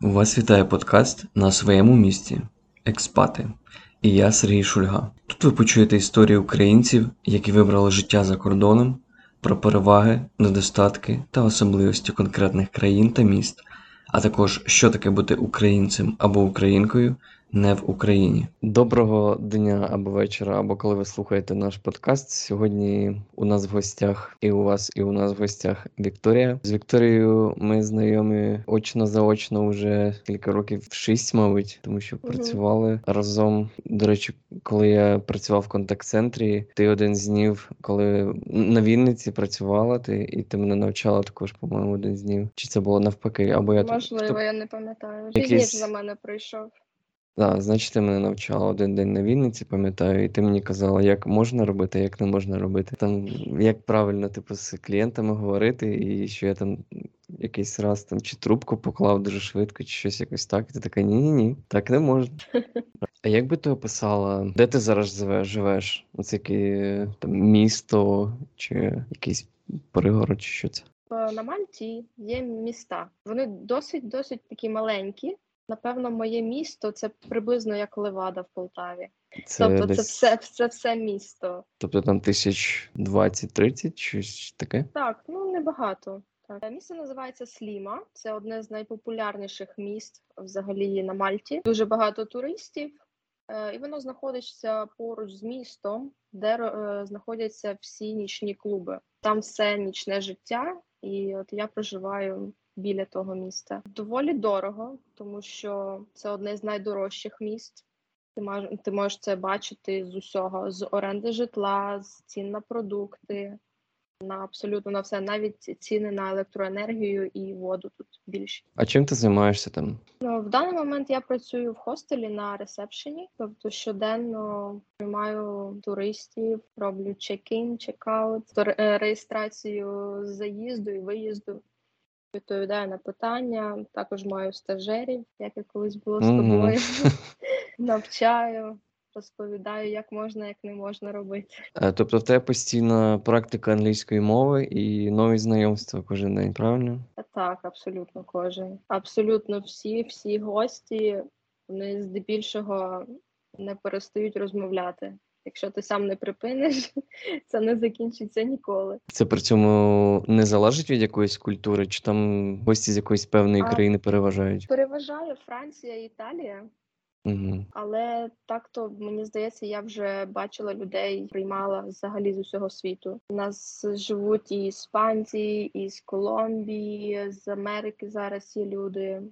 Вас вітає подкаст на своєму місці Експати. І я Сергій Шульга. Тут ви почуєте історії українців, які вибрали життя за кордоном, про переваги, недостатки та особливості конкретних країн та міст, а також що таке бути українцем або українкою не в Україні. Доброго дня або вечора, або коли ви слухаєте наш подкаст. Сьогодні у нас в гостях і у вас, і у нас в гостях Вікторія. З Вікторією ми знайомі очно заочно вже кілька років шість, мабуть, тому що Мгм. працювали разом. До речі, коли я працював в контакт-центрі, ти один з днів, коли на Вінниці працювала, ти і ти мене навчала також, по-моєму, один з днів. Чи це було навпаки? Або я Можливо, я не пам'ятаю. Якийсь- Пізніше за мене прийшов. Да, значить, ти мене навчала один день на Вінниці, пам'ятаю, і ти мені казала, як можна робити, як не можна робити. Там як правильно типу, з клієнтами говорити, і що я там якийсь раз там чи трубку поклав дуже швидко, чи щось якось так. І ти така, ні-ні ні, так не можна. А як би ти описала, де ти зараз живеш? живеш? Оце яке там місто, чи якийсь пригород, чи що це? Е, На Мальті є міста. Вони досить досить такі маленькі. Напевно, моє місто це приблизно як Левада в Полтаві. Це тобто, десь, це все це все місто. тобто там тисяч двадцять-тридцять, щось таке? Так, ну небагато. Так. Місто називається Сліма. Це одне з найпопулярніших міст взагалі на Мальті. Дуже багато туристів, е, і воно знаходиться поруч з містом, де е, знаходяться всі нічні клуби. Там все нічне життя, і от я проживаю біля того міста. Доволі дорого, тому що це одне з найдорожчих міст. Ти маж, ти можеш це бачити з усього: з оренди житла, з цін на продукти на абсолютно на все, навіть ціни на електроенергію і воду тут більші. А чим ти займаєшся там? Ну, в даний момент я працюю в хостелі на ресепшені, тобто щоденно приймаю туристів, роблю чек-ін, чек-аут, реєстрацію заїзду і виїзду. Відповідаю на питання, також маю стажерів, як я колись було з тобою. Навчаю, розповідаю, як можна, як не можна робити. Е, Тобто в тебе постійна практика англійської мови і нові знайомства кожен день, правильно? Так, абсолютно кожен. Абсолютно всі, всі гості, вони здебільшого не перестають розмовляти. Якщо ти сам не припиниш, це не закінчиться ніколи. Це при цьому не залежить від якоїсь культури, чи там гості з якоїсь певної А- країни переважають? Переважає Франція і Італія, Угу. але так то мені здається, я вже бачила людей, приймала взагалі з усього світу. У нас живуть і іспанці, і з Колумбії, з Америки зараз є люди,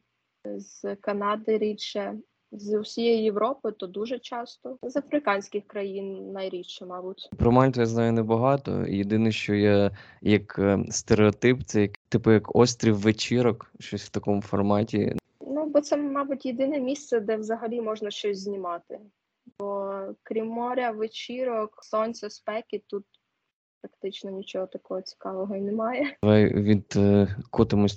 з Канади рідше. З усієї Європи то дуже часто, з африканських країн найрідше, мабуть. Про Мальту я знаю небагато. Єдине, що є як е, стереотип, це як типу як острів вечірок, щось в такому форматі. Ну, бо це, мабуть, єдине місце, де взагалі можна щось знімати. Бо крім моря, вечірок, сонця, спеки, тут практично нічого такого цікавого і немає. Давай від е,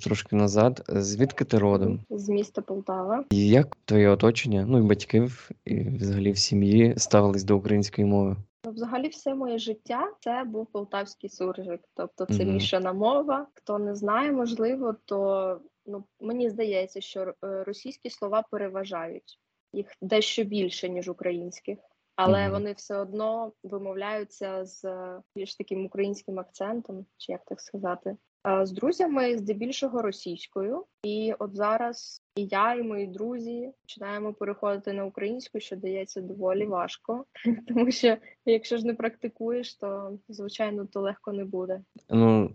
трошки назад. Звідки ти родом? З міста Полтава. І як твоє оточення, ну і батьків, і взагалі в сім'ї ставились до української мови? Ну, взагалі, все моє життя це був полтавський суржик, тобто це Мгм. мішана мова. Хто не знає, можливо, то ну мені здається, що е, російські слова переважають їх дещо більше ніж українських, але Мгм. вони все одно вимовляються з е, більш таким українським акцентом, чи як так сказати. Е, З друзями здебільшого російською, і от зараз і я, і мої друзі починаємо переходити на українську, що дається доволі важко, тому що якщо ж не практикуєш, то звичайно то легко не буде. Ну,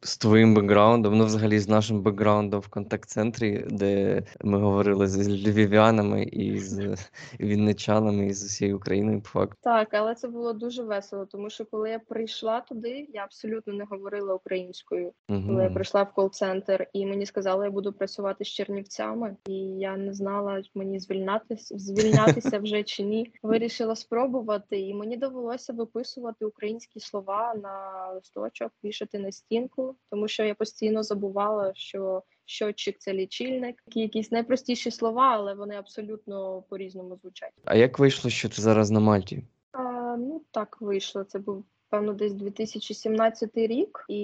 з твоїм бекграундом, ну взагалі з нашим бекграундом в контакт-центрі, де ми говорили з львів'янами і з вінничанами, і з усією Україною, по факту. Так, але це було дуже весело, тому що коли я прийшла туди, я абсолютно не говорила українською. Коли я прийшла в кол-центр, і мені сказали, я буду працювати з чернівцями, і я не знала, мені звільнятися звільнятися вже чи ні. Вирішила спробувати, і мені довелося виписувати українські слова на листочок, вішати на стінку, тому що я постійно забувала, що щотчик це лічильник. Такі якісь найпростіші слова, але вони абсолютно по-різному звучать. А як вийшло, що ти зараз на Мальті? А, ну так вийшло. Це був певно, десь 2017 рік, і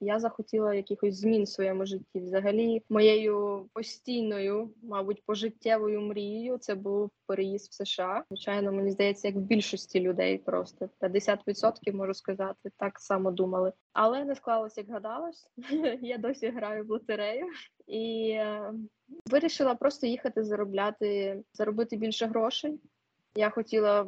я захотіла якихось змін в своєму житті. Взагалі, моєю постійною, мабуть, пожиттєвою мрією це був переїзд в США. Звичайно, мені здається, як в більшості людей, просто 50% можу сказати, так само думали. Але не склалось, як гадалось. Я досі граю в лотерею і е, вирішила просто їхати заробляти, заробити більше грошей. Я хотіла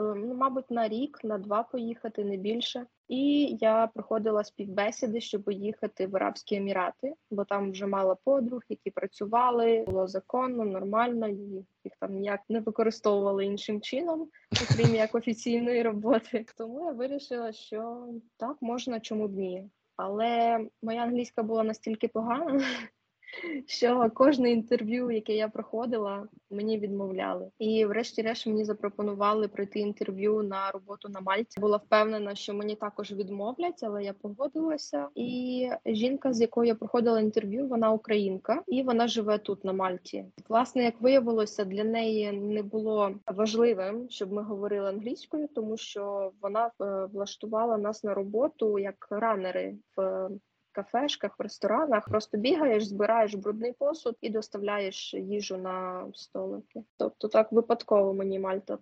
ну, мабуть, на рік, на два поїхати, не більше. І я проходила співбесіди, щоб поїхати в Арабські Емірати, бо там вже мала подруг, які працювали, було законно, нормально, і їх там ніяк не використовували іншим чином, окрім як офіційної роботи. Тому я вирішила, що так можна, чому б ні. Але моя англійська була настільки погана, що кожне інтерв'ю, яке я проходила, мені відмовляли. І, врешті-решт, мені запропонували пройти інтерв'ю на роботу на Мальті. Була впевнена, що мені також відмовлять, але я погодилася. І жінка, з якою я проходила інтерв'ю, вона українка, і вона живе тут на Мальті. Власне, як виявилося, для неї не було важливим, щоб ми говорили англійською, тому що вона е, влаштувала нас на роботу як ранери в кафешках, в ресторанах просто бігаєш, збираєш брудний посуд і доставляєш їжу на столики. Тобто так випадково мені Мальта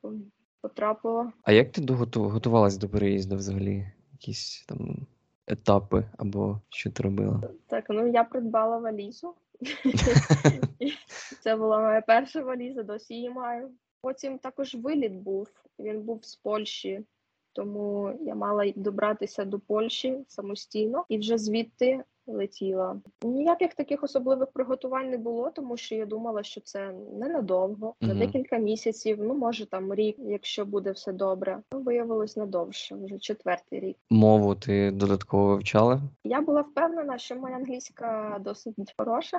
потрапила. А як ти готувалась до переїзду взагалі? Якісь там етапи або що ти робила? Так, ну я придбала валізу. Це була моя перша валіза, досі її маю. Потім також виліт був. Він був з Польщі тому я мала добратися до Польщі самостійно і вже звідти летіла. Ніяких таких особливих приготувань не було, тому що я думала, що це ненадовго, на угу. декілька місяців, ну може там рік, якщо буде все добре. Ну, виявилось надовше, вже четвертий рік. Мову ти додатково вивчала? Я була впевнена, що моя англійська досить хороша,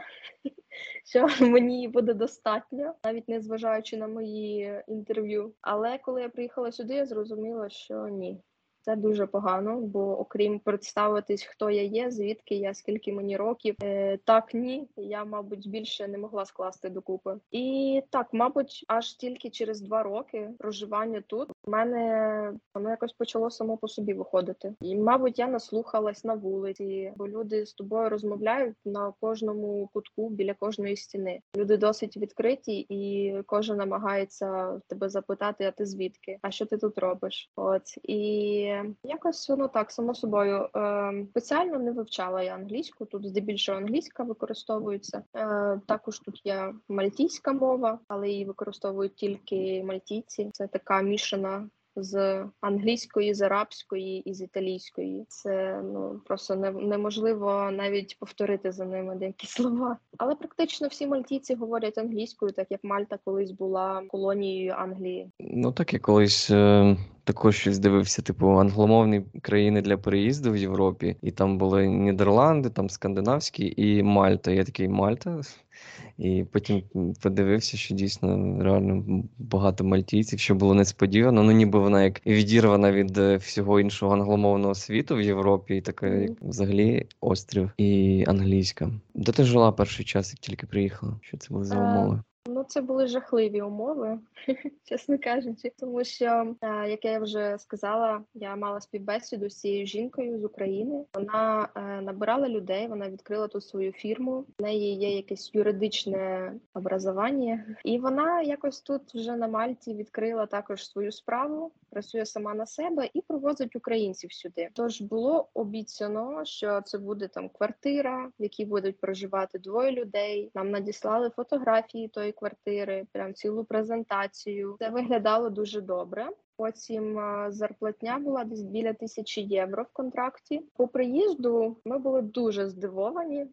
що мені буде достатньо, навіть не зважаючи на мої інтерв'ю. Але коли я приїхала сюди, я зрозуміла, що ні. Це дуже погано, бо окрім представитись, хто я є, звідки я, скільки мені років, е, так ні, я, мабуть, більше не могла скласти докупи. І так, мабуть, аж тільки через два роки проживання тут у мене воно якось почало само по собі виходити. І, мабуть, я наслухалась на вулиці, бо люди з тобою розмовляють на кожному кутку біля кожної стіни. Люди досить відкриті, і кожен намагається тебе запитати, а ти звідки? А що ти тут робиш? От і якось воно так само собою. Е, Спеціально не вивчала я англійську. Тут здебільшого англійська використовується. Е, Також тут є мальтійська мова, але її використовують тільки мальтійці. Це така мішана з англійської, з арабської і з італійської. Це ну просто не, неможливо навіть повторити за ними деякі слова. Але практично всі мальтійці говорять англійською, так як Мальта колись була колонією Англії. Ну так я колись. Е... Також щось дивився, типу, англомовні країни для переїзду в Європі, і там були Нідерланди, там скандинавські і Мальта. Я такий Мальта. І потім подивився, що дійсно реально багато мальтійців, що було несподівано. Ну, ніби вона як відірвана від е, всього іншого англомовного світу в Європі, і така як взагалі острів і англійська. Де ти жила перший час, як тільки приїхала? Що це були за е, умови? Ну, це були жахливі умови, чесно кажучи, тому що, е, як я вже сказала, я мала співбесіду з цією жінкою з України. Вона е, набирала людей, вона відкрила тут свою фірму. В неї є якесь юридичне образування, і вона якось тут вже на Мальті відкрила також свою справу, працює сама на себе і провозить українців сюди. Тож було обіцяно, що це буде там квартира, в якій будуть проживати двоє людей. Нам надіслали фотографії тої квартири, прям цілу презентацію. Це виглядало дуже добре. Потім зарплатня була десь біля тисячі євро в контракті. По приїзду ми були дуже здивовані.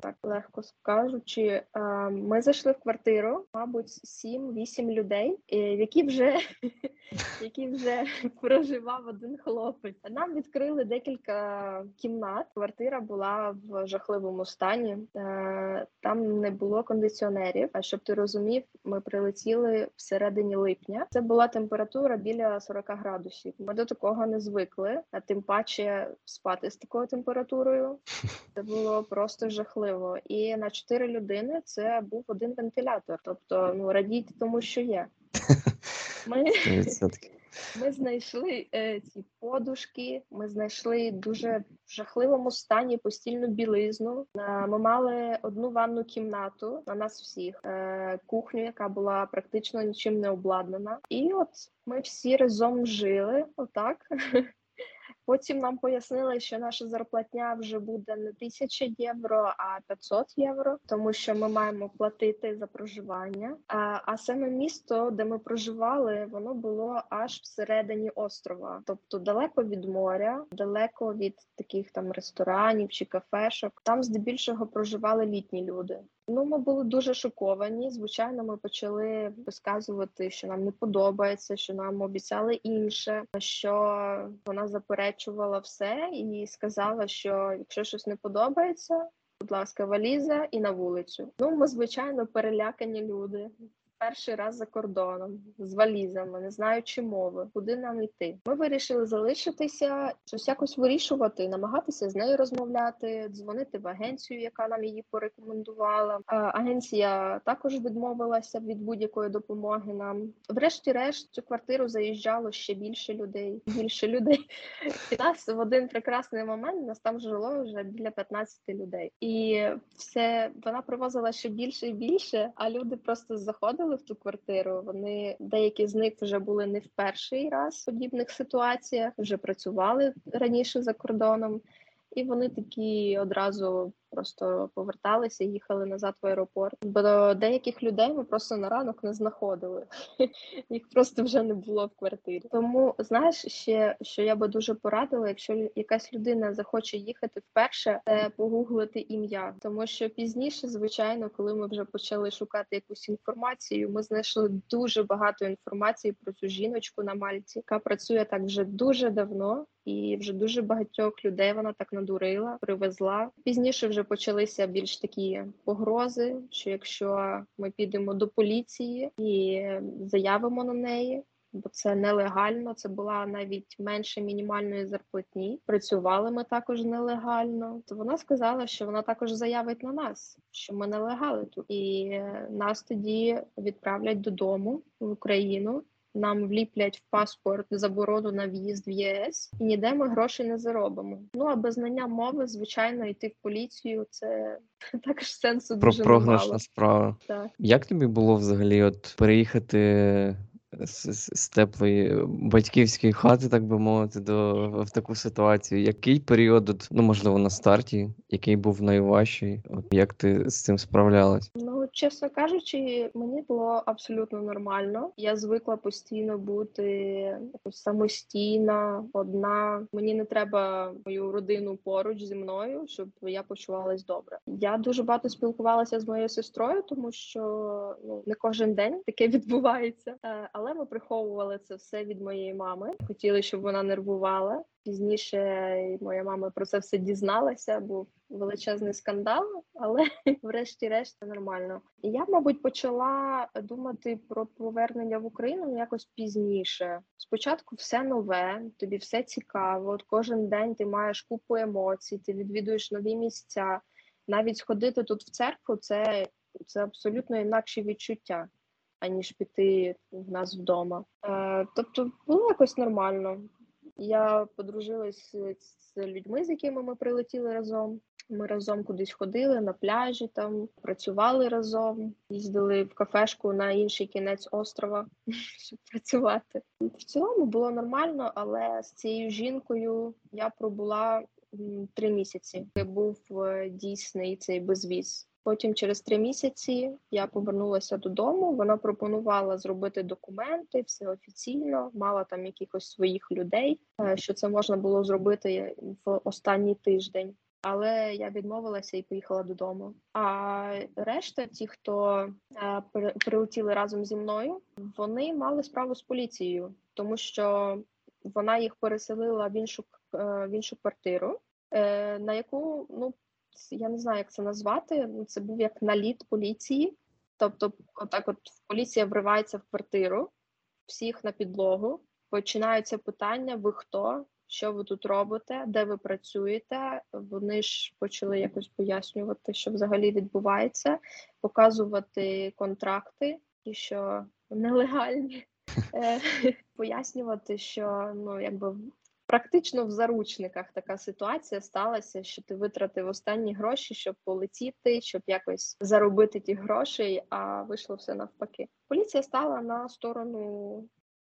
Так легко скажучи, ми зайшли в квартиру, мабуть, 7-8 людей, які вже які вже проживав один хлопець. Нам відкрили декілька кімнат. Квартира була в жахливому стані. Е, там не було кондиціонерів. А щоб ти розумів, ми прилетіли всередині липня. Це була температура біля 40 градусів. Ми до такого не звикли, а тим паче спати з такою температурою. Це було просто жахливо. І на 4 людини це був один вентилятор. Тобто, ну радійте тому, що є. Ми Ми знайшли е, ці подушки, ми знайшли дуже в жахливому стані постільну білизну. Е, Ми мали одну ванну кімнату на нас всіх, е, кухню, яка була практично нічим не обладнана. І от ми всі разом жили отак. Потім нам пояснили, що наша зарплатня вже буде не 1000 євро, а 500 євро, тому що ми маємо платити за проживання. А, а саме місто, де ми проживали, воно було аж всередині острова, тобто далеко від моря, далеко від таких там ресторанів чи кафешок. Там здебільшого проживали літні люди. Ну, ми були дуже шоковані. Звичайно, ми почали розказувати, що нам не подобається, що нам обіцяли інше. Що вона заперечувала все і сказала, що якщо щось не подобається, будь ласка, валіза і на вулицю. Ну, ми звичайно перелякані люди. Перший раз за кордоном з валізами, не знаючи мови, куди нам йти. Ми вирішили залишитися, щось якось вирішувати, намагатися з нею розмовляти, дзвонити в агенцію, яка нам її порекомендувала. Агенція також відмовилася від будь-якої допомоги нам. Врешті-решт, цю квартиру заїжджало ще більше людей. Більше людей. І нас в один прекрасний момент нас там жило вже біля 15 людей, і все вона привозила ще більше і більше. А люди просто заходили в ту квартиру. Вони деякі з них вже були не в перший раз в подібних ситуаціях, вже працювали раніше за кордоном, і вони такі одразу просто поверталися їхали назад в аеропорт. Бо деяких людей ми просто на ранок не знаходили. Їх просто вже не було в квартирі. Тому знаєш, ще що я би дуже порадила, якщо якась людина захоче їхати вперше, це погуглити ім'я, тому що пізніше, звичайно, коли ми вже почали шукати якусь інформацію, ми знайшли дуже багато інформації про цю жіночку на Мальті, яка працює так вже дуже давно. І вже дуже багатьох людей вона так надурила, привезла. Пізніше вже почалися більш такі погрози. Що якщо ми підемо до поліції і заявимо на неї, бо це нелегально, це була навіть менше мінімальної зарплатні. Працювали ми також нелегально. То вона сказала, що вона також заявить на нас, що ми нелегали тут, і нас тоді відправлять додому в Україну. Нам вліплять в паспорт заборону на в'їзд в ЄС, і ніде ми грошей не заробимо. Ну а без знання мови, звичайно, йти в поліцію це також сенсу Про дуже програшна справа. Так. Як тобі було взагалі от переїхати з, з, теплої батьківської хати, так би мовити, до в таку ситуацію? Який період, ну можливо, на старті, який був найважчий? От як ти з цим справлялась? Ну, чесно кажучи, мені було абсолютно нормально. Я звикла постійно бути самостійна, одна. Мені не треба мою родину поруч зі мною, щоб я почувалась добре. Я дуже багато спілкувалася з моєю сестрою, тому що ну не кожен день таке відбувається. Е, Але ми приховували це все від моєї мами. Хотіли, щоб вона нервувала. Пізніше моя мама про це все дізналася, був величезний скандал, але врешті-решт нормально. І я, мабуть, почала думати про повернення в Україну якось пізніше. Спочатку все нове, тобі все цікаво. От кожен день ти маєш купу емоцій, ти відвідуєш нові місця. Навіть сходити тут в церкву це, це абсолютно інакші відчуття, аніж піти в нас вдома. Е, тобто було якось нормально. Я подружилась з людьми, з якими ми прилетіли разом. Ми разом кудись ходили на пляжі, там працювали разом, їздили в кафешку на інший кінець острова, щоб працювати. В цілому було нормально, але з цією жінкою я пробула три місяці. Це був е, дійсний цей безвіз. Потім через три місяці я повернулася додому. Вона пропонувала зробити документи, все офіційно, мала там якихось своїх людей, е, що це можна було зробити в останній тиждень. Але я відмовилася і поїхала додому. А решта, ті, хто е, при- прилетіли разом зі мною, вони мали справу з поліцією, тому що вона їх переселила в іншу е, в іншу квартиру, на яку ну я не знаю, як це назвати. Ну, це був як наліт поліції. Тобто, отак, от поліція вривається в квартиру, всіх на підлогу. Починаються питання: ви хто? Що ви тут робите? Де ви працюєте? Вони ж почали якось пояснювати, що взагалі відбувається, показувати контракти, ті, що нелегальні. Е, пояснювати, що ну якби практично в заручниках така ситуація сталася, що ти витратив останні гроші, щоб полетіти, щоб якось заробити ті гроші, а вийшло все навпаки. Поліція стала на сторону.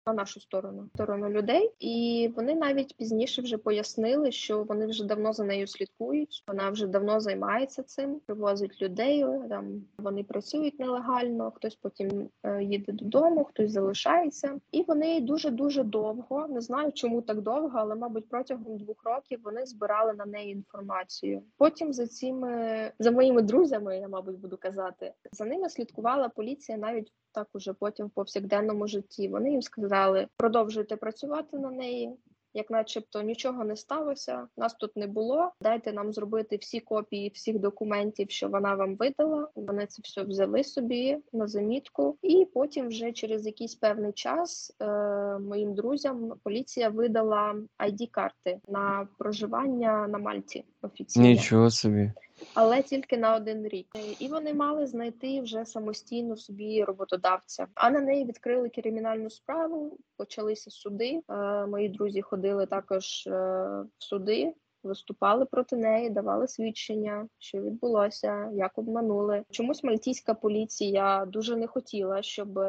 На нашу сторону сторону людей, і вони навіть пізніше вже пояснили, що вони вже давно за нею слідкують. Вона вже давно займається цим, привозить людей. Там вони працюють нелегально. Хтось потім е, їде додому, хтось залишається, і вони дуже дуже довго не знаю, чому так довго, але мабуть протягом двох років вони збирали на неї інформацію. Потім за цими за моїми друзями, я мабуть буду казати, за ними слідкувала поліція навіть так уже потім в повсякденному житті. Вони їм сказали, продовжуйте працювати на неї. Як, начебто, нічого не сталося, нас тут не було. Дайте нам зробити всі копії всіх документів, що вона вам видала. Вони це все взяли собі на замітку, і потім, вже через якийсь певний час, е, моїм друзям поліція видала id карти на проживання на Мальті офіційно. Нічого собі. Але тільки на один рік, і вони мали знайти вже самостійно собі роботодавця. А на неї відкрили кримінальну справу. Почалися суди. Е, мої друзі ходили також е, в суди. Виступали проти неї, давали свідчення, що відбулося, як обманули. Чомусь мальтійська поліція дуже не хотіла, щоб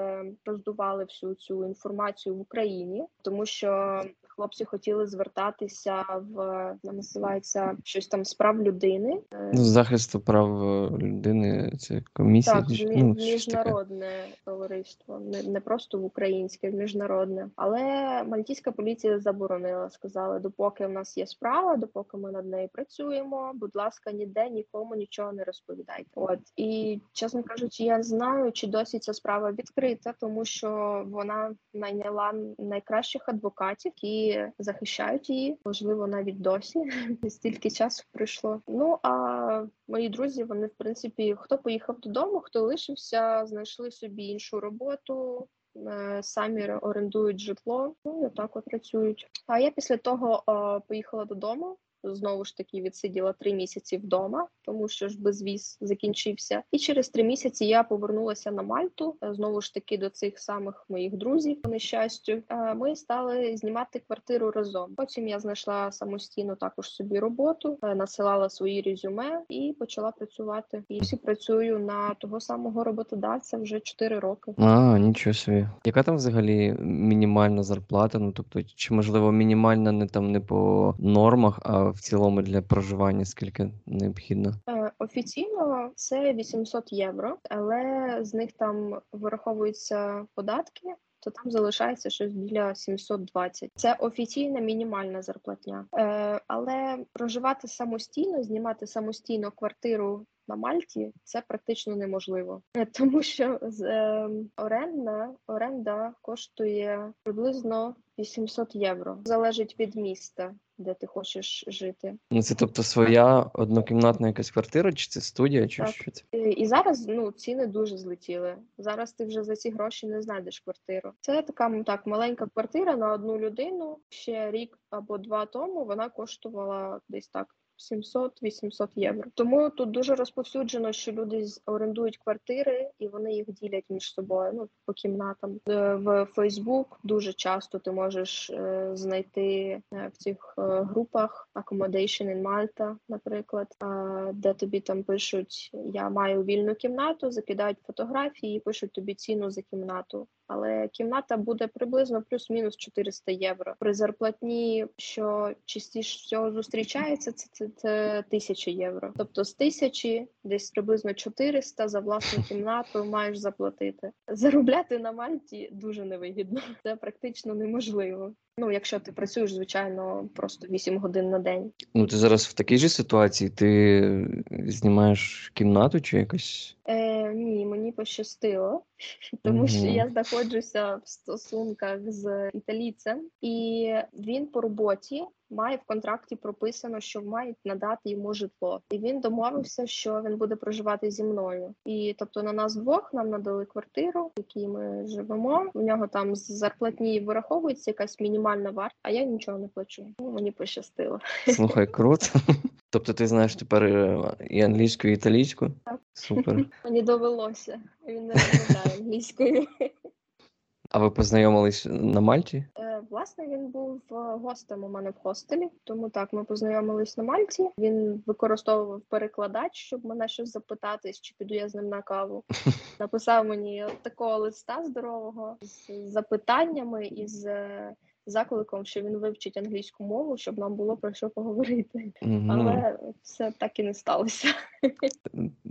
роздували всю цю інформацію в Україні, тому що хлопці хотіли звертатися в називається щось там справ людини. Ну, захисту прав е, людини, це комісія. Так, мі- ну, міжнародне товариство, не, не просто в українське, в міжнародне. Але мальтійська поліція заборонила, сказали, допоки в нас є справа, допоки ми над нею працюємо. Будь ласка, ніде нікому нічого не розповідайте. От і чесно кажучи, я знаю, чи досі ця справа відкрита, тому що вона найняла найкращих адвокатів, які захищають її. Можливо, навіть досі стільки часу пройшло. Ну а мої друзі, вони в принципі, хто поїхав додому, хто лишився, знайшли собі іншу роботу. е, Самі орендують житло, ну і отак от працюють. А я після того о, поїхала додому. Знову ж таки відсиділа три місяці вдома, тому що ж безвіз закінчився. І через три місяці я повернулася на Мальту. е, Знову ж таки до цих самих моїх друзів. По нещастю, Е, ми стали знімати квартиру разом. Потім я знайшла самостійно також собі роботу, е, насилала свої резюме і почала працювати. І всі працюю на того самого роботодавця вже 4 роки. А, нічого собі. Яка там взагалі мінімальна зарплата? Ну тобто, чи можливо мінімальна не там не по нормах, а в цілому для проживання скільки необхідно? Е, Офіційно це 800 євро, але з них там вираховуються податки. То там залишається щось біля 720. Це офіційна мінімальна зарплатня. Е, але проживати самостійно, знімати самостійно квартиру на Мальті це практично неможливо, тому що з е, оренда оренда коштує приблизно 800 євро. Залежить від міста, де ти хочеш жити. Ну це тобто своя однокімнатна якась квартира, чи це студія, чи Так. що це? І і зараз ну ціни дуже злетіли. Зараз ти вже за ці гроші не знайдеш квартиру. Це така так маленька квартира на одну людину. Ще рік або два тому вона коштувала десь так. 700-800 євро. Тому тут дуже розповсюджено, що люди орендують квартири і вони їх ділять між собою. Ну по кімнатам Е, в Facebook дуже часто ти можеш е, знайти е, в цих групах Accommodation in Malta, наприклад, де тобі там пишуть: Я маю вільну кімнату, закидають фотографії і пишуть тобі ціну за кімнату. Але кімната буде приблизно плюс-мінус 400 євро. При зарплатні, що частіше всього зустрічається, це, це, це 1000 євро. Тобто з тисячі десь приблизно 400 за власну кімнату маєш заплатити. Заробляти на Мальті дуже невигідно. Це практично неможливо. Ну, якщо ти працюєш, звичайно, просто 8 годин на день. Ну ти зараз в такій же ситуації, ти знімаєш кімнату чи якось. Е, ні, мені пощастило, тому що я знаходжуся в стосунках з італійцем, і він по роботі має в контракті прописано, що мають надати йому житло. І він домовився, що він буде проживати зі мною. І тобто на нас двох нам надали квартиру, в якій ми живемо. У нього там з зарплатні вираховується якась мінімальна вартість, а я нічого не плачу. Ну, мені пощастило. Слухай, круто. Тобто ти знаєш тепер е, і англійську, і італійську? Так. Супер. Мені довелося. Він не розмовляє англійською. А ви познайомились на Мальті? Е, Власне, він був е, гостем у мене в хостелі, тому так ми познайомились на Мальті. Він використовував перекладач, щоб мене щось запитати, чи піду я з ним на каву. Написав мені такого листа здорового з запитаннями і з е, закликом, що він вивчить англійську мову, щоб нам було про що поговорити. Мгм. Але все так і не сталося.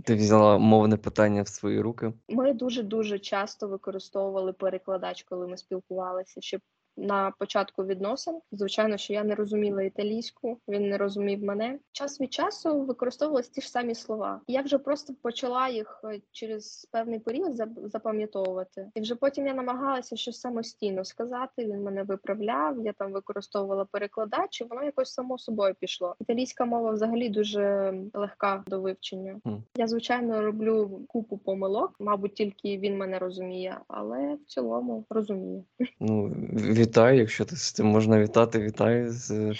Ти взяла мовне питання в свої руки. Ми дуже дуже часто використовували перекладач, коли ми спілкувалися. Ще на початку відносин. Звичайно, що я не розуміла італійську, він не розумів мене. Час від часу використовувалися ті ж самі слова. Я вже просто почала їх е, через певний період запам'ятовувати. І вже потім я намагалася щось самостійно сказати. Він мене виправляв. Я там використовувала перекладач, і воно якось само собою пішло. Італійська мова взагалі дуже легка до вивчення. Мгм. Я звичайно роблю купу помилок. Мабуть, тільки він мене розуміє, але в цілому розуміє. Ну, вітаю, якщо ти з цим можна вітати, вітаю з е,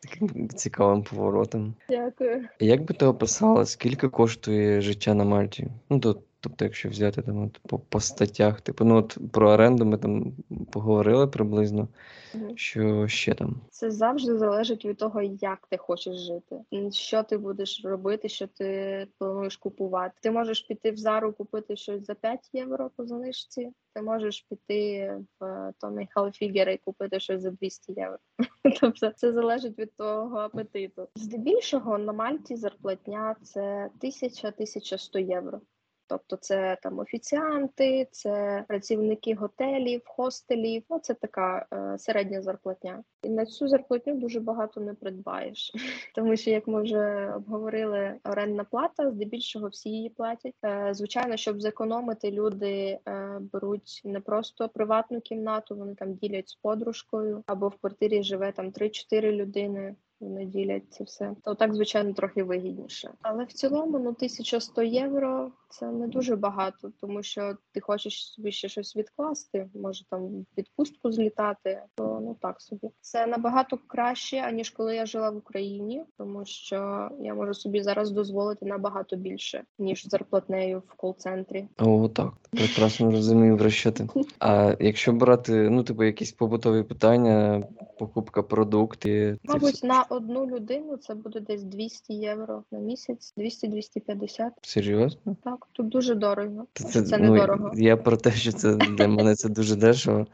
таким цікавим поворотом. Дякую. Як би ти описала, скільки коштує життя на Мальті? Ну, то, тобто, якщо взяти там от, по, по статтях, типу, ну от про оренду ми там поговорили приблизно, Мгм. що ще там. Це завжди залежить від того, як ти хочеш жити, що ти будеш робити, що ти плануєш купувати. Ти можеш піти в зару купити щось за 5 євро по знижці. Ти можеш піти в Томі Халфігера і купити щось за 200 євро. Тобто це залежить від твого апетиту. Здебільшого на Мальті зарплатня це 1000-1100 євро. Тобто це там офіціанти, це працівники готелів, хостелів. Ну це така е, середня зарплатня. І на цю зарплатню дуже багато не придбаєш, тому що, як ми вже обговорили, орендна плата здебільшого всі її платять. Е, звичайно, щоб зекономити, люди е, беруть не просто приватну кімнату, вони там ділять з подружкою, або в квартирі живе там 3-4 людини. Вони ділять це все. То так, звичайно, трохи вигідніше. Але в цілому, ну 1100 євро це не дуже багато, тому що ти хочеш собі ще щось відкласти, може там в відпустку злітати, то ну так собі. Це набагато краще, аніж коли я жила в Україні, тому що я можу собі зараз дозволити набагато більше, ніж зарплатнею в кол-центрі. О, так, прекрасно розумію, про що ти. А якщо брати, ну, типу, якісь побутові питання, покупка продуктів, це Мабуть, на одну людину це буде десь 200 євро на місяць, 200-250. серйозно? Так, тут дуже дорого. Це, Це, це ну, недорого. Я про те, що це для мене це дуже дешево.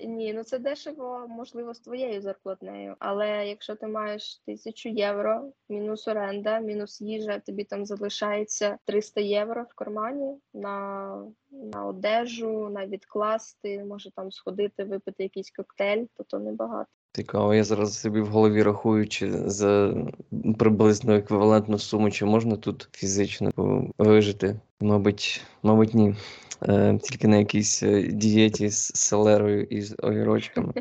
Ні, ну це дешево, можливо, з твоєю зарплатнею. Але якщо ти маєш тисячу євро, мінус оренда, мінус їжа, тобі там залишається 300 євро в кармані на, на одежу, на відкласти, може там сходити, випити якийсь коктейль, то то небагато. Цікаво, я зараз собі в голові рахую, чи за приблизно еквівалентну суму, чи можна тут фізично вижити. Мабуть, мабуть, ні. Е, тільки на якійсь е, дієті з селерою і з огірочками.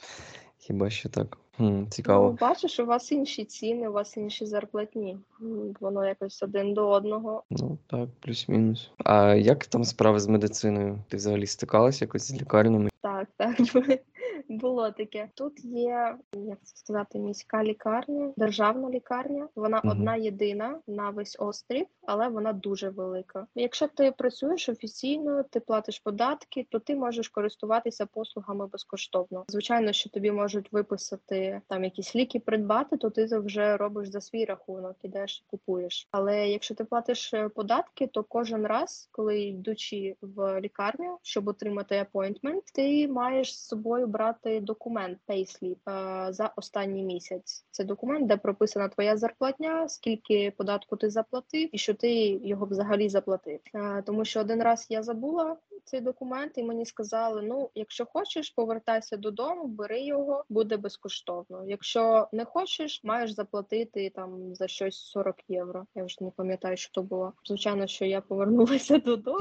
Хіба що так. Хм, Ну, цікаво. бачиш, у вас інші ціни, у вас інші зарплатні. Воно якось один до одного. Ну так, плюс-мінус. А як там справи з медициною? Ти взагалі стикалась якось з лікарнями? Так, так, було таке. Тут є, як це сказати, міська лікарня, державна лікарня. Вона Мгм. одна єдина на весь острів, але вона дуже велика. Якщо ти працюєш офіційно, ти платиш податки, то ти можеш користуватися послугами безкоштовно. Звичайно, що тобі можуть виписати там якісь ліки, придбати, то ти вже робиш за свій рахунок, ідеш і купуєш. Але якщо ти платиш е, податки, то кожен раз, коли йдучи в лікарню, щоб отримати appointment, ти маєш з собою брати документ payslip е, за останній місяць. Це документ, де прописана твоя зарплатня, скільки податку ти заплатив, і що ти його взагалі заплатив. Е, Тому що один раз я забула цей документ, і мені сказали: ну, якщо хочеш, повертайся додому, бери його, буде безкоштовно. Якщо не хочеш, маєш заплатити там за щось 40 євро. Я вже не пам'ятаю, що то було. Звичайно, що я повернулася додому.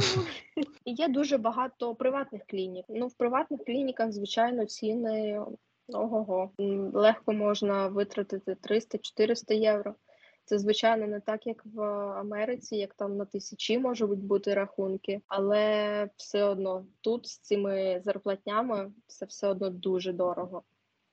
І є дуже багато приватних клінік. Ну, в приватних клініках, звичайно, ціни ого-го. Легко можна витратити 300-400 євро. Це звичайно не так, як в Америці, як там на тисячі можуть бути рахунки, але все одно тут з цими зарплатнями це все одно дуже дорого.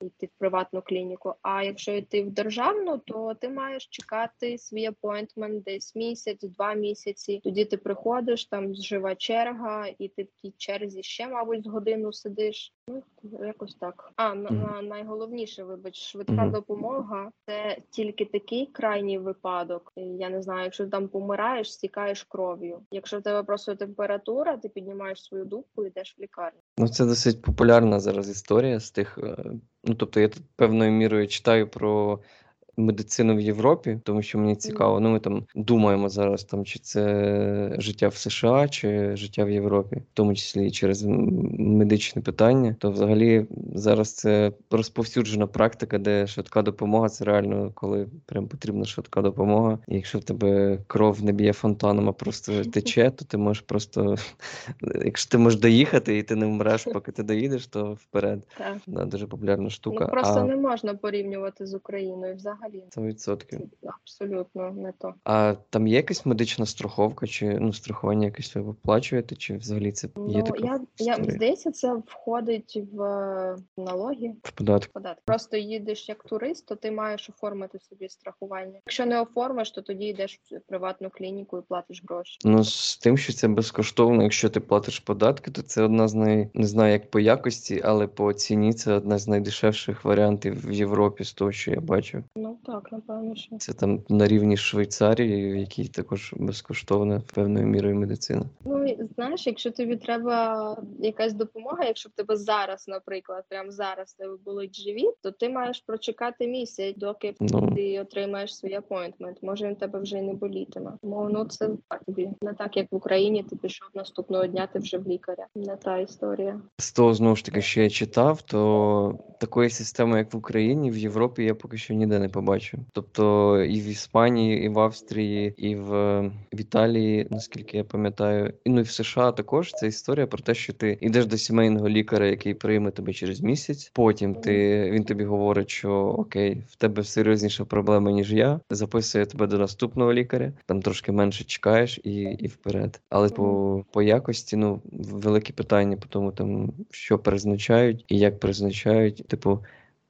йти в приватну клініку. А якщо йти в державну, то ти маєш чекати свій апойнтмент десь місяць, два місяці. Тоді ти приходиш, там жива черга, і ти в тій черзі ще, мабуть, з годину сидиш. Ну якось так. А на, на найголовніше, вибач, швидка Мгм. допомога це тільки такий крайній випадок. Я не знаю, якщо ти там помираєш, стікаєш кров'ю. Якщо в тебе просто температура, ти піднімаєш свою дубку і йдеш в лікарню. Ну, це досить популярна зараз історія з тих. е, Ну, тобто, я тут певною мірою читаю про медицину в Європі, тому що мені цікаво. Ну, ми там думаємо зараз, там, чи це життя в США, чи життя в Європі, в тому числі і через медичне питання. То взагалі зараз це розповсюджена практика, де швидка допомога це реально, коли прям потрібна швидка допомога. І якщо в тебе кров не б'є фонтаном, а просто тече, то ти можеш просто Якщо ти можеш доїхати і ти не вмреш, поки ти доїдеш, то вперед. Так. Да, дуже популярна штука. Ну просто а не можна порівнювати з Україною взагалі. 100%. Абсолютно не то. А там є якась медична страховка, чи ну страхування якесь ви оплачуєте, чи взагалі це є Ну така я, я здається, це входить в е, налоги. в податок? Податки. Просто їдеш як турист, то ти маєш оформити собі страхування. Якщо не оформиш, то тоді йдеш в приватну клініку і платиш гроші. Ну, з тим, що це безкоштовно, якщо ти платиш податки, то це одна з най... не знаю, як по якості, але по ціні це одна з найдешевших варіантів в Європі з того, що я бачу. Ну так, напевно, що Це там на рівні Швейцарії, в якій також безкоштовна певною мірою медицина. ну знаєш, якщо тобі треба якась допомога, якщо в тебе зараз, наприклад, прямо зараз тебе болить живіт, то ти маєш прочекати місяць, доки Ну ти отримаєш свій апойнтмент. Може він тебе вже й не болітиме. Тому ну це так тобі не так, як в Україні. Ти пішов наступного дня, ти вже в лікаря. Не та історія. З того знову ж таки, що я читав, то такої системи, як в Україні, в Європі я поки що ніде не побачив. Тобто і в Іспанії, і в Австрії, і в, в Італії, наскільки я пам'ятаю, і ну і в США також це історія про те, що ти йдеш до сімейного лікаря, який прийме тебе через місяць. Потім ти він тобі говорить, що окей, в тебе серйозніша проблема, ніж я. Записує тебе до наступного лікаря, там трошки менше чекаєш і, і вперед. Але по, по якості, ну, великі питання по тому, там, що призначають і як призначають. Типу,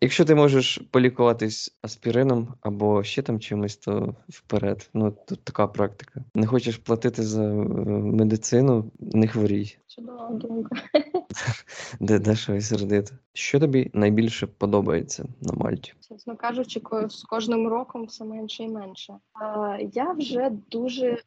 якщо ти можеш полікуватись аспірином або ще там чимось, то вперед. Ну, тут така практика. Не хочеш платити за е, медицину, не хворій. Чудова думка. Де дешево і сердито. Що тобі найбільше подобається на Мальті? Чесно кажучи, з кожним роком все менше і менше. А, я вже дуже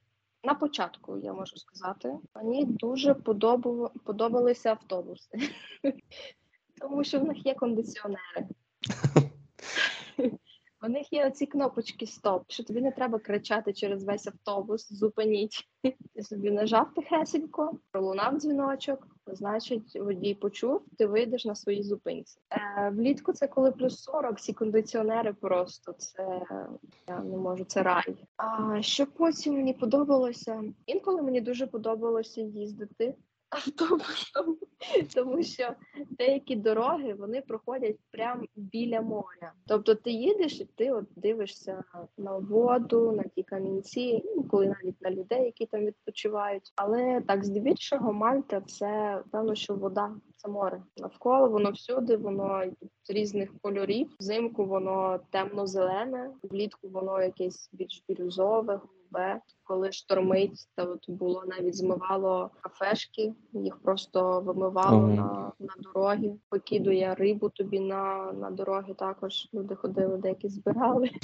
на початку, я можу сказати, мені дуже подобав, подобалися автобуси, тому що в них є кондиціонери. У них є оці кнопочки стоп, що тобі не треба кричати через весь автобус, зупиніть. Ти собі нажав тихесенько, пролунав дзвіночок, значить водій почув, ти вийдеш на своїй зупинці. Е, влітку це коли плюс 40, ці кондиціонери просто це я не можу, це рай. А що потім мені подобалося? Інколи мені дуже подобалося їздити автобусом, тому що деякі дороги вони проходять прямо біля моря. Тобто ти їдеш і ти от дивишся на воду, на ті камінці, інколи навіть на людей, які там відпочивають. Але так, здебільшого, Мальта це певно, що вода. Це море навколо воно всюди, воно з різних кольорів. Взимку воно темно-зелене, влітку воно якесь більш бірюзове, голубе. Коли штормить, то от було навіть змивало кафешки, їх просто вимивало Ага. на, на дороги, покидує рибу тобі на, на дороги. Також люди ходили, деякі збирали.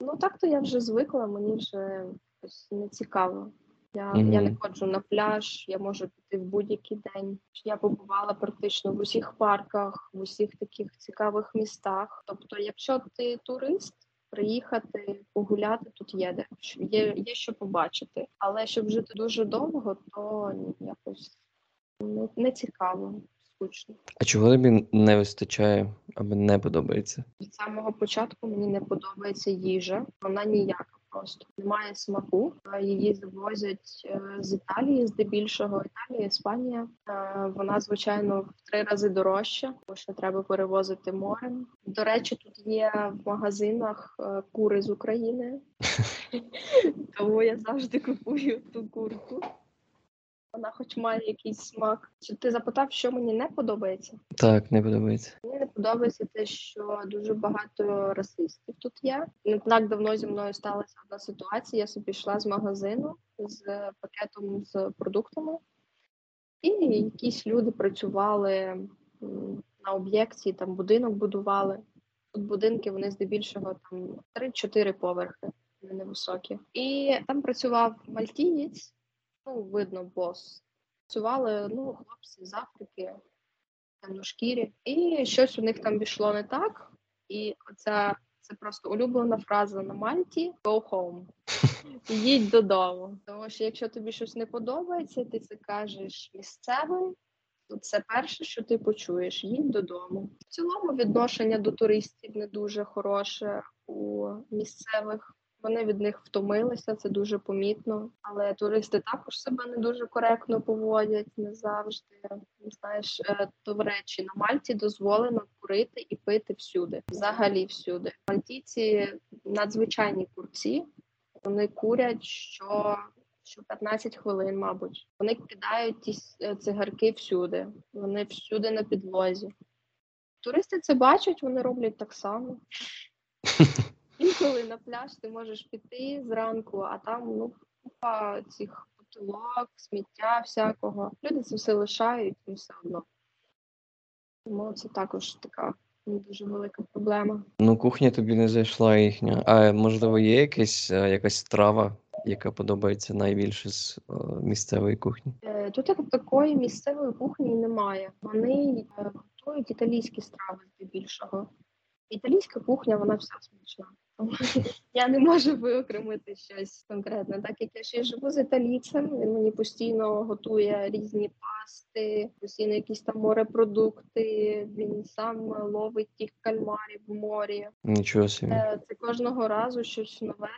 Ну так то я вже звикла, мені вже якось не цікаво. Я, я не ходжу на пляж, я можу піти в будь-який день. Я побувала практично в усіх парках, в усіх таких цікавих містах. Тобто, якщо ти турист, приїхати погуляти тут є де є, є що побачити. Але щоб жити дуже довго, то якось не, не цікаво, скучно. А чого тобі не вистачає або не подобається? Від самого початку мені не подобається їжа. Вона ніяка просто немає смаку. Е, Її завозять е, з Італії, здебільшого Італія, Іспанія. Е, Вона звичайно в три рази дорожча, тому що треба перевозити морем. До речі, тут є в магазинах кури з України, тому я завжди купую ту курку. Вона хоч має якийсь смак. Чи ти запитав, що мені не подобається? Так, не подобається. Мені не подобається те, що дуже багато расистів тут є. Не так давно зі мною сталася одна ситуація. Я собі йшла з магазину з пакетом з продуктами, і якісь люди працювали на об'єкті, там будинок будували. Тут будинки вони здебільшого там 3-4 поверхи, вони невисокі. І там працював мальтієць, ну, видно, бос. Працювали ну, хлопці з Африки, темношкірі, і щось у них там пішло не так. І оця це просто улюблена фраза на Мальті go home. Їдь додому. Тому що якщо тобі щось не подобається, ти це кажеш місцевим. то Це перше, що ти почуєш, їдь додому. В цілому відношення до туристів не дуже хороше у місцевих. Вони від них втомилися, це дуже помітно. Але туристи також себе не дуже коректно поводять, не завжди. Знаєш, е, то в речі на Мальті дозволено курити і пити всюди, взагалі всюди. Мальтійці надзвичайні курці, вони курять що, що 15 хвилин, мабуть. Вони кидають ті е, цигарки всюди, вони всюди на підлозі. Туристи це бачать, вони роблять так само. Інколи на пляж ти можеш піти зранку, а там ну купа цих бутилок, сміття всякого. Люди це все лишають і все одно. Тому це також така не дуже велика проблема. Ну, кухня тобі не зайшла їхня. А можливо, є якась, е, якась страва, яка подобається найбільше з е, місцевої кухні? Е, Тут як такої місцевої кухні немає. Вони готують італійські страви здебільшого. Італійська кухня, вона вся Я не можу виокремити щось конкретне. Так як я ще й живу з італійцем, він мені постійно готує різні пасти, постійно якісь там морепродукти. Він сам ловить тих кальмарів в морі. Нічого собі. Е, Це кожного разу щось нове,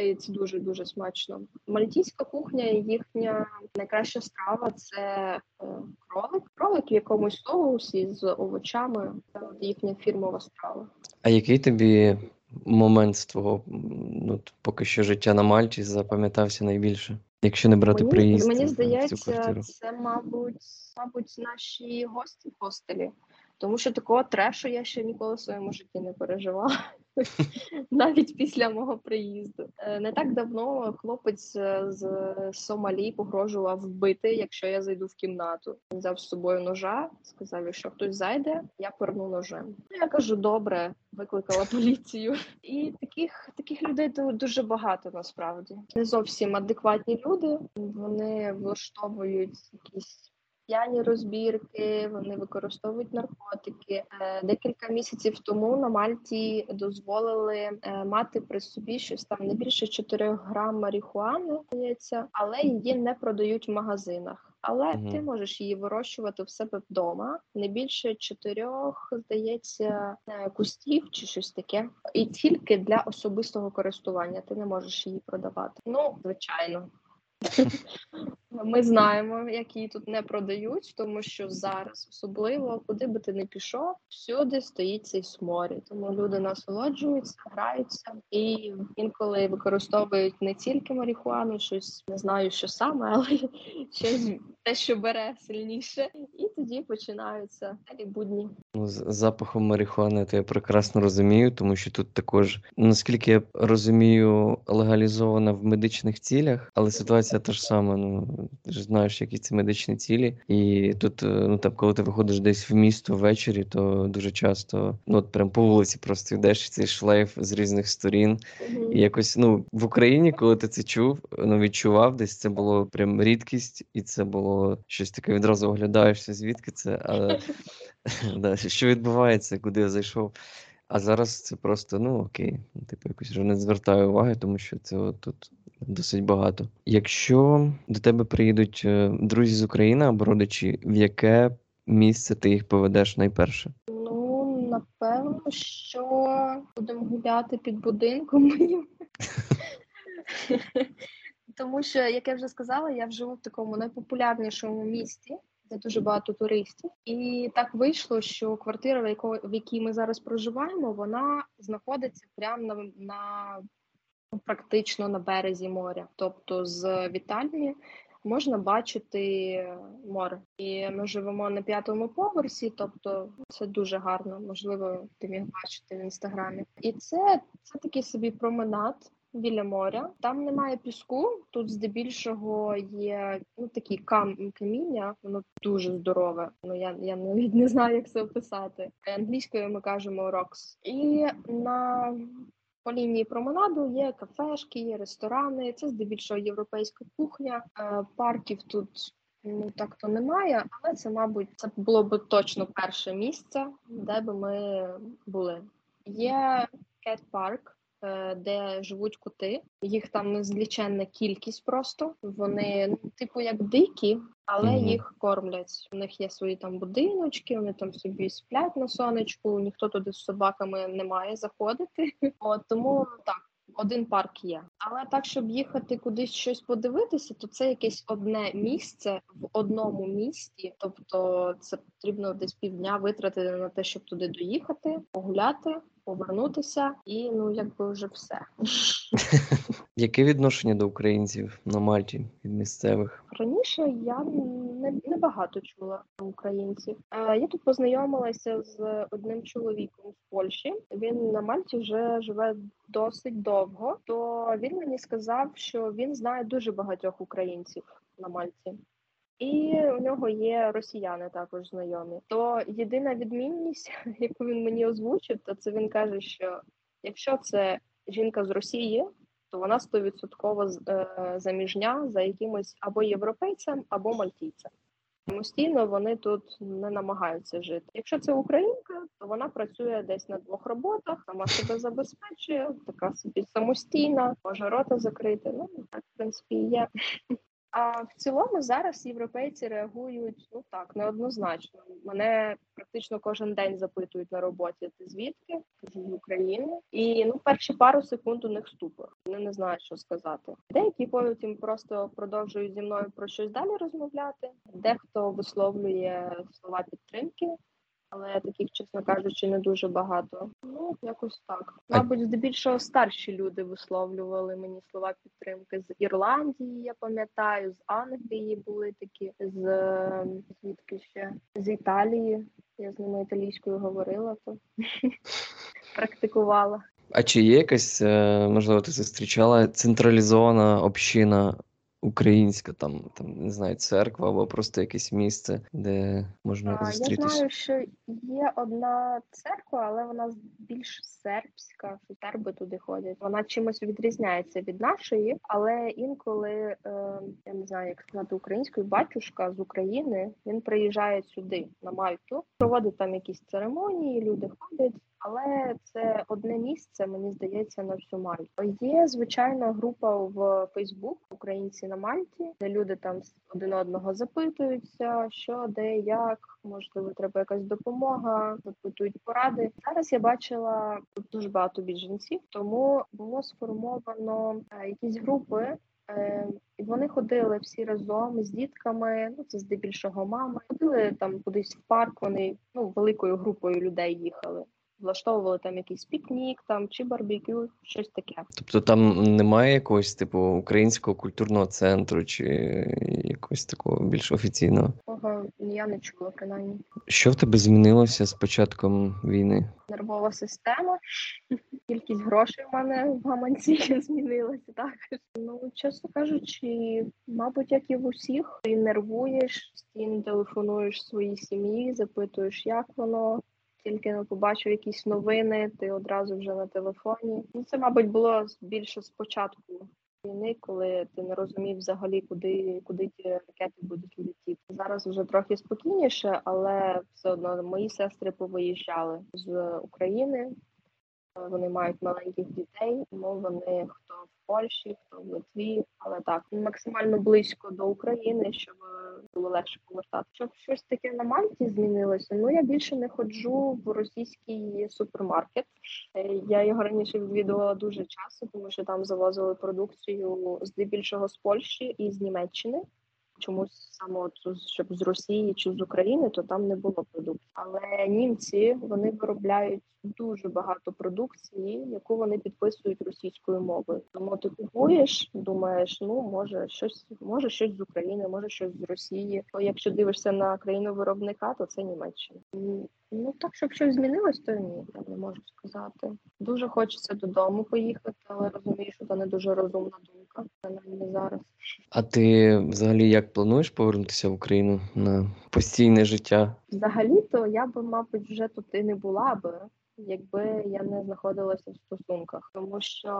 і це дуже дуже смачно. Мальтійська кухня, їхня найкраща страва це е, кролик. Кролик в якомусь соусі з овочами. Це їхня фірмова страва. А який тобі момент з твого ну, поки що життя на Мальті запам'ятався найбільше? Якщо не брати Мені, приїзд мені в цю здається, квартиру. це, мабуть, мабуть, наші гості в хостелі. Тому що такого трешу я ще ніколи в своєму житті не переживала, навіть після мого приїзду. Е, Не так давно хлопець е, з Сомалі погрожував вбити, якщо я зайду в кімнату. Він взяв з собою ножа, сказав, якщо хтось зайде, я перну ножем. Ну, Я кажу, добре, викликала поліцію. І таких таких людей ду- дуже багато насправді. Не зовсім адекватні люди. Вони влаштовують якісь п'яні розбірки, вони використовують наркотики. Е, Декілька місяців тому на Мальті дозволили е, мати при собі щось там не більше 4 грам марихуани, здається, але її не продають в магазинах. Але Мгм. ти можеш її вирощувати в себе вдома не більше чотирьох, здається, е, кустів чи щось таке, і тільки для особистого користування. Ти не можеш її продавати. Ну, звичайно. Ми знаємо, як її тут не продають, тому що зараз, особливо, куди би ти не пішов, всюди стоїть цей сморід. Тому люди насолоджуються, граються і інколи використовують не тільки марихуану, щось не знаю, що саме, але щось те, що бере сильніше, і тоді починаються далі будні. Ну, з запахом марихуани то я прекрасно розумію, тому що тут також, наскільки я розумію, легалізована в медичних цілях, але ситуація та ж сама. Ну ти ж знаєш, які це медичні цілі, і тут, е, ну там, коли ти виходиш десь в місто ввечері, то дуже часто, ну от прям по вулиці просто йдеш цей шлейф з різних сторін. Мгм. І якось ну в Україні, коли ти це чув, ну відчував, десь це було прям рідкість, і це було щось таке. Відразу оглядаєшся, звідки це. Але да, що відбувається, куди я зайшов. А зараз це просто, ну окей, типу, якось вже не звертаю уваги, тому що от тут досить багато. Якщо до тебе приїдуть е, друзі з України або родичі, в яке місце ти їх поведеш найперше? Ну, напевно, що будемо гуляти під будинком моїм. Тому що, як я вже сказала, я живу в такому найпопулярнішому місті, де дуже багато туристів. І так вийшло, що квартира, в яко- в якій ми зараз проживаємо, вона знаходиться прямо на, на практично на березі моря. Тобто з вітальні можна бачити море. І ми живемо на п'ятому поверсі, тобто це дуже гарно. Можливо, ти міг бачити в інстаграмі. І це, це такий собі променад. Біля моря там немає піску. Тут здебільшого є ну такі кам каміння, воно дуже здорове. Ну я я навіть не знаю, як це описати. Англійською ми кажемо rocks. І на по лінії променаду є кафешки, є ресторани. Це здебільшого європейська кухня. Е, парків тут ну так то немає, але це, мабуть, це було б точно перше місце, де би ми були. Є кет парк. Е, де живуть коти. Їх там незліченна кількість просто. Вони типу як дикі, але mm-hmm. їх кормлять. У них є свої там будиночки, вони там собі сплять на сонечку. Ніхто туди з собаками не має заходити. От тому так. Один парк є, але так, щоб їхати кудись щось подивитися, то це якесь одне місце в одному місті. Тобто, це потрібно десь півдня витратити на те, щоб туди доїхати, погуляти, повернутися, і ну якби вже все. Яке відношення до українців на Мальті від місцевих? Раніше я не, не багато чула українців. Е, я тут познайомилася з одним чоловіком з Польщі. Він на Мальті вже живе досить довго. То він мені сказав, що він знає дуже багатьох українців на Мальті. І у нього є росіяни також знайомі. То єдина відмінність, яку він мені озвучив, то це він каже, що якщо це жінка з Росії, то вона стовідсотково е, заміжня за якимось або європейцем, або мальтійцем. Самостійно вони тут не намагаються жити. Якщо це українка, то вона працює десь на двох роботах, сама себе забезпечує, така собі самостійна, може рота закрити. Ну так в принципі є. А в цілому зараз європейці реагують ну так неоднозначно. Мене практично кожен день запитують на роботі. Ти звідки з України? І ну перші пару секунд у них ступор. Вони не знають, що сказати. Деякі потім просто продовжують зі мною про щось далі розмовляти. Дехто висловлює слова підтримки але таких, чесно кажучи, не дуже багато. Ну якось так. Мабуть, здебільшого старші люди висловлювали мені слова підтримки з Ірландії. Я пам'ятаю, з Англії були такі, з звідки ще з Італії. Я з ними італійською говорила, то практикувала. А чи є якась, е, можливо, ти зустрічала централізована община українська, там, там не знаю, церква або просто якесь місце, де можна А, зустрітися. Я знаю, що є одна церква, але вона більш сербська, серби туди ходять. Вона чимось відрізняється від нашої, але інколи е, я не знаю, як сказати українською, батюшка з України він приїжджає сюди на Мальту, проводить там якісь церемонії, люди ходять. Але це одне місце, мені здається, на всю Мальту. Є звичайна група в Фейсбук Українці на Мальті, де люди там один одного запитуються, що де як можливо, треба якась допомога, запитують поради. Зараз я бачила дуже багато біженців, тому було сформовано е, якісь групи. Е, і вони ходили всі разом з дітками. Ну це здебільшого мами. Ходили там кудись в парк. Вони ну великою групою людей їхали влаштовували там якийсь пікнік там чи барбекю, щось таке. Тобто там немає якогось типу українського культурного центру чи якогось такого більш офіційного? Такого я не чула, принаймні. Що в тебе змінилося з початком війни? Нервова система, кількість грошей в мене в гаманці змінилася також. Ну, чесно кажучи, мабуть, як і в усіх, ти нервуєш, постійно телефонуєш своїй сім'ї, запитуєш, як воно тільки ну, побачив якісь новини, ти одразу вже на телефоні. Ну це, мабуть, було більше спочатку війни, коли ти не розумів взагалі, куди куди ті ракети будуть летіти. Зараз вже трохи спокійніше, але все одно мої сестри повиїжджали з України. Вони мають маленьких дітей, тому вони хто в Польщі, хто в Литві, але так максимально близько до України, щоб було легше повертати. Щоб щось таке на Мальті змінилося. Ну я більше не ходжу в російський супермаркет. Е, я його раніше відвідувала дуже часто, тому що там завозили продукцію здебільшого з Польщі і з Німеччини. Чомусь саме от щоб з Росії чи з України, то там не було продукції. Але німці вони виробляють дуже багато продукції, яку вони підписують російською мовою. Тому ти купуєш, думаєш, ну може щось, може щось з України, може щось з Росії. То якщо дивишся на країну виробника, то це Німеччина. Ну так, щоб щось змінилось, то ні, я не можу сказати. Дуже хочеться додому поїхати, але розумію, що це не дуже розумна думка. Принаймні зараз. А ти взагалі як плануєш повернутися в Україну на постійне життя? Взагалі-то я би, мабуть, вже тут і не була би, якби я не знаходилася в стосунках. Тому що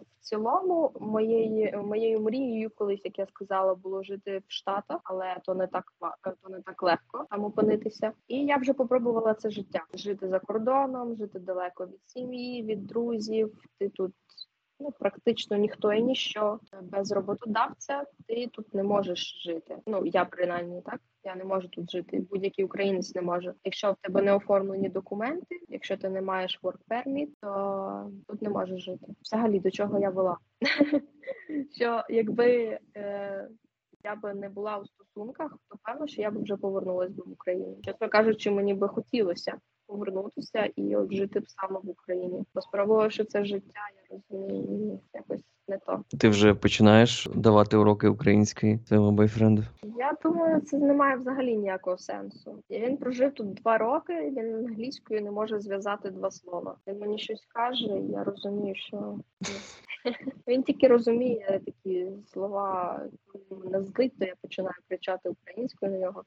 в цілому моєю моєю мрією, колись як я сказала, було жити в Штатах, але то не так то не так легко там опинитися. І я вже попробувала це життя: жити за кордоном, жити далеко від сім'ї, від друзів. Ти тут. Ну, практично ніхто і ніщо без роботодавця ти тут не можеш жити. Ну я принаймні так. Я не можу тут жити. Будь-який українець не може. Якщо в тебе не оформлені документи, якщо ти не маєш work permit, то тут не можеш жити. Взагалі до чого я була? Що якби е, я би не була у стосунках, то певно, що я б вже повернулася б в Україну. Чесно кажучи, мені би хотілося повернутися і от жити б саме в Україні. Бо спробувавши це життя, я розумію, якось не то. Ти вже починаєш давати уроки української своєму бойфренду? Я думаю, це не має взагалі ніякого сенсу. Він прожив тут два роки, він англійською не може зв'язати два слова. Він мені щось каже, і я розумію, що ну, він тільки розуміє такі слова, мене злить, то я починаю кричати українською на нього.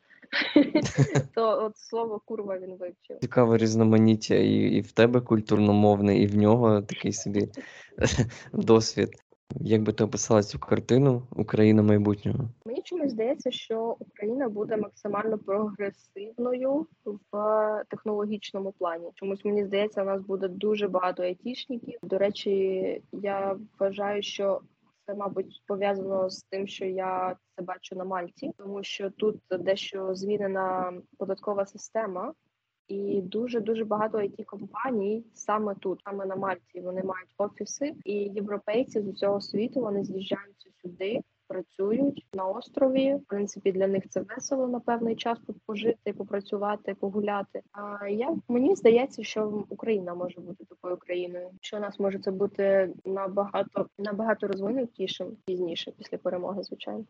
То от слово курва він вивчив. Цікаве різноманіття і, і в тебе культурномовне, і в нього такий собі досвід. Як би ти описала цю картину Україна майбутнього? Мені чомусь здається, що Україна буде максимально прогресивною в технологічному плані. Чомусь мені здається, у нас буде дуже багато айтішників. До речі, я вважаю, що це, мабуть, пов'язано з тим, що я це бачу на Мальті, тому що тут дещо змінена податкова система. І дуже дуже багато it компаній саме тут, саме на Мальті. Вони мають офіси, і європейці з усього світу вони з'їжджаються сюди, працюють на острові. В принципі, для них це весело на певний час тут пожити, попрацювати, погуляти. А я мені здається, що Україна може бути такою країною, що у нас може це бути набагато набагато розвинутішим пізніше, після перемоги, звичайно.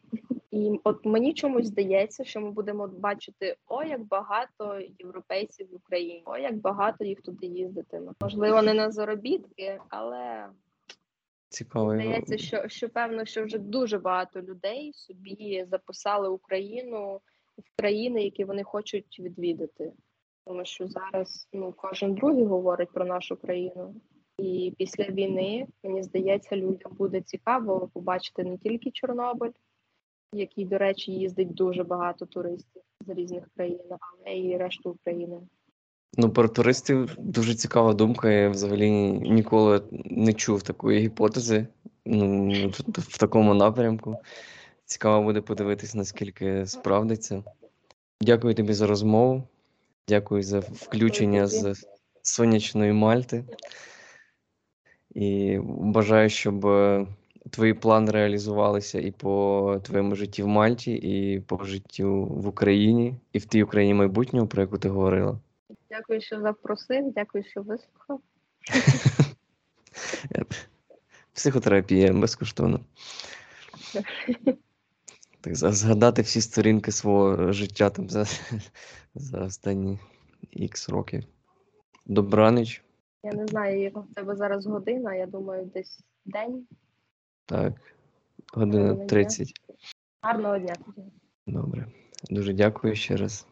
І от мені чомусь здається, що ми будемо бачити о, як багато європейців в Україні, о, як багато їх туди їздитиме. Можливо, не на заробітки, але Цікаво. здається, що, що певно, що вже дуже багато людей собі записали Україну в країни, які вони хочуть відвідати. Тому що зараз ну кожен другий говорить про нашу країну. І після війни мені здається, людям буде цікаво побачити не тільки Чорнобиль, який, до речі, їздить дуже багато туристів з різних країн, але і решту України. Ну, про туристів дуже цікава думка. Я взагалі ніколи не чув такої гіпотези ну, в, такому напрямку. Цікаво буде подивитись, наскільки справдиться. Дякую тобі за розмову. Дякую за включення з сонячної Мальти. І бажаю, щоб е, твої плани реалізувалися і по твоєму житті в Мальті, і по життю в Україні, і в тій Україні майбутнього, про яку ти говорила. Дякую, що запросив, дякую, що вислухав. Психотерапія безкоштовно. Так, згадати всі сторінки свого життя там за, за останні ікс років. Добраніч. Я не знаю, яка в тебе зараз година. Я думаю, десь день. Так, година Гарного 30. Гарного дня. Добре. Дуже дякую ще раз.